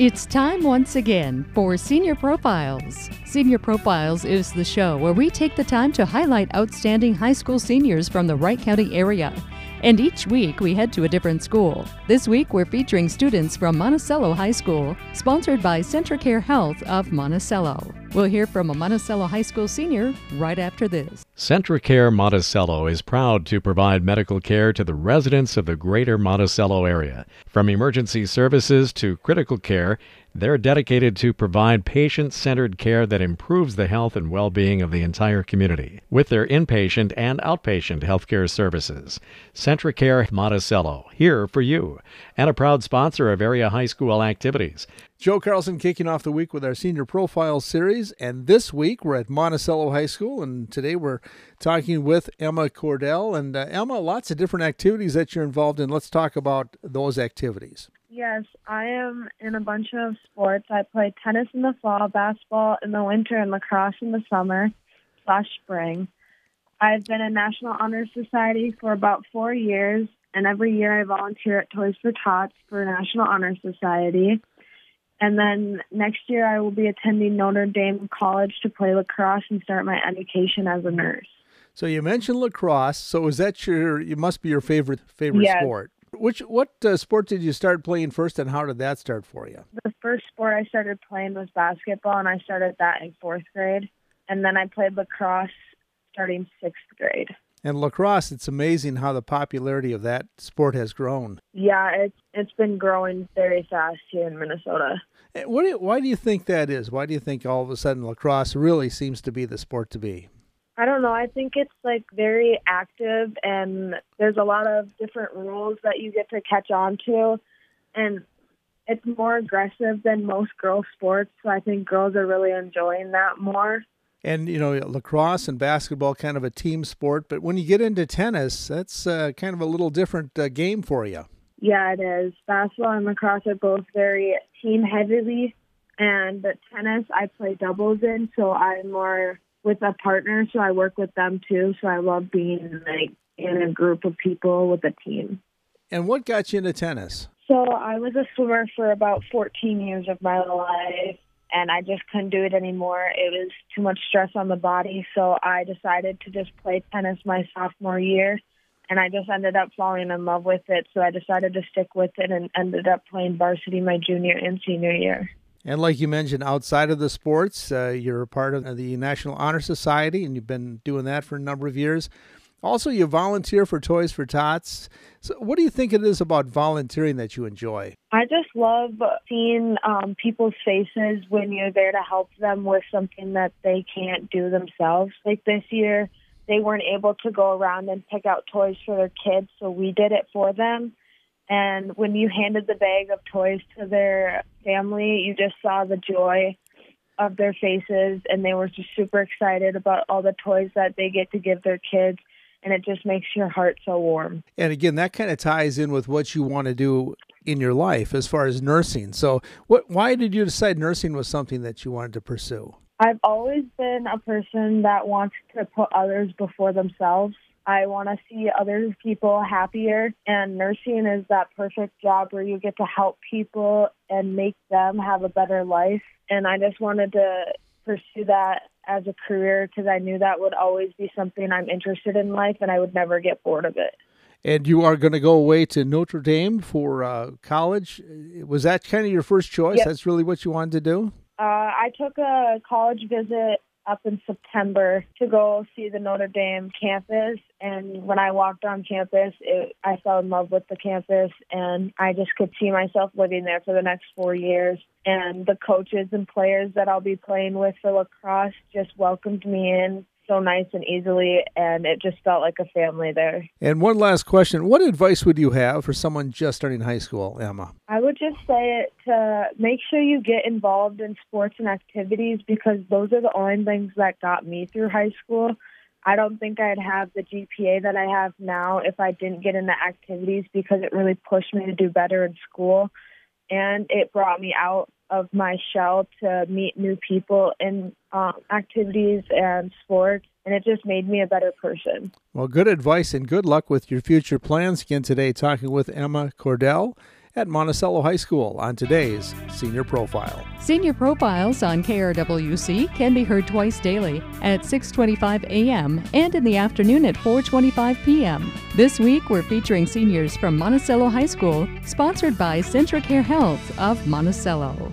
It's time once again for Senior Profiles. Senior Profiles is the show where we take the time to highlight outstanding high school seniors from the Wright County area. And each week we head to a different school. This week we're featuring students from Monticello High School, sponsored by CentraCare Health of Monticello. We'll hear from a Monticello High School senior right after this. CentraCare Monticello is proud to provide medical care to the residents of the greater Monticello area. From emergency services to critical care, they're dedicated to provide patient centered care that improves the health and well being of the entire community with their inpatient and outpatient healthcare services. CentraCare Monticello, here for you, and a proud sponsor of area high school activities. Joe Carlson kicking off the week with our Senior Profile series. And this week we're at Monticello High School. And today we're talking with Emma Cordell. And uh, Emma, lots of different activities that you're involved in. Let's talk about those activities. Yes, I am in a bunch of sports. I play tennis in the fall, basketball in the winter, and lacrosse in the summer slash spring. I've been in National Honor Society for about four years, and every year I volunteer at Toys for Tots for National Honor Society. And then next year I will be attending Notre Dame College to play lacrosse and start my education as a nurse. So you mentioned lacrosse. So is that your? You must be your favorite favorite yes. sport. Which what uh, sport did you start playing first, and how did that start for you? The first sport I started playing was basketball, and I started that in fourth grade. And then I played lacrosse starting sixth grade. And lacrosse, it's amazing how the popularity of that sport has grown. Yeah, it's it's been growing very fast here in Minnesota. Eh, what do you, why do you think that is? Why do you think all of a sudden lacrosse really seems to be the sport to be? I don't know. I think it's like very active and there's a lot of different rules that you get to catch on to and it's more aggressive than most girl sports, so I think girls are really enjoying that more. And you know, lacrosse and basketball kind of a team sport, but when you get into tennis, that's uh, kind of a little different uh, game for you. Yeah, it is. Basketball and lacrosse are both very team heavily, and tennis I play doubles in, so I'm more with a partner, so I work with them too. So I love being like in a group of people with a team. And what got you into tennis? So I was a swimmer for about 14 years of my life, and I just couldn't do it anymore. It was too much stress on the body, so I decided to just play tennis my sophomore year and I just ended up falling in love with it. So I decided to stick with it and ended up playing varsity my junior and senior year. And like you mentioned, outside of the sports, uh, you're a part of the National Honor Society, and you've been doing that for a number of years. Also, you volunteer for Toys for Tots. So, what do you think it is about volunteering that you enjoy? I just love seeing um, people's faces when you're there to help them with something that they can't do themselves. Like this year, they weren't able to go around and pick out toys for their kids, so we did it for them. And when you handed the bag of toys to their family, you just saw the joy of their faces, and they were just super excited about all the toys that they get to give their kids. And it just makes your heart so warm. And again, that kind of ties in with what you want to do in your life as far as nursing. So, what? Why did you decide nursing was something that you wanted to pursue? I've always been a person that wants to put others before themselves. I want to see other people happier, and nursing is that perfect job where you get to help people and make them have a better life. And I just wanted to pursue that as a career because I knew that would always be something I'm interested in life, and I would never get bored of it. And you are going to go away to Notre Dame for uh, college. Was that kind of your first choice? Yep. That's really what you wanted to do? Uh, I took a college visit up in September to go see the Notre Dame campus. And when I walked on campus, it, I fell in love with the campus, and I just could see myself living there for the next four years. And the coaches and players that I'll be playing with for lacrosse just welcomed me in so nice and easily, and it just felt like a family there. And one last question What advice would you have for someone just starting high school, Emma? I would just say it to make sure you get involved in sports and activities because those are the only things that got me through high school. I don't think I'd have the GPA that I have now if I didn't get into activities because it really pushed me to do better in school and it brought me out of my shell to meet new people in um, activities and sports, and it just made me a better person. Well, good advice and good luck with your future plans. Again, today, talking with Emma Cordell. At Monticello High School on today's Senior Profile. Senior Profiles on KRWC can be heard twice daily at 6:25 a.m. and in the afternoon at 4:25 p.m. This week we're featuring seniors from Monticello High School, sponsored by CentraCare Health of Monticello.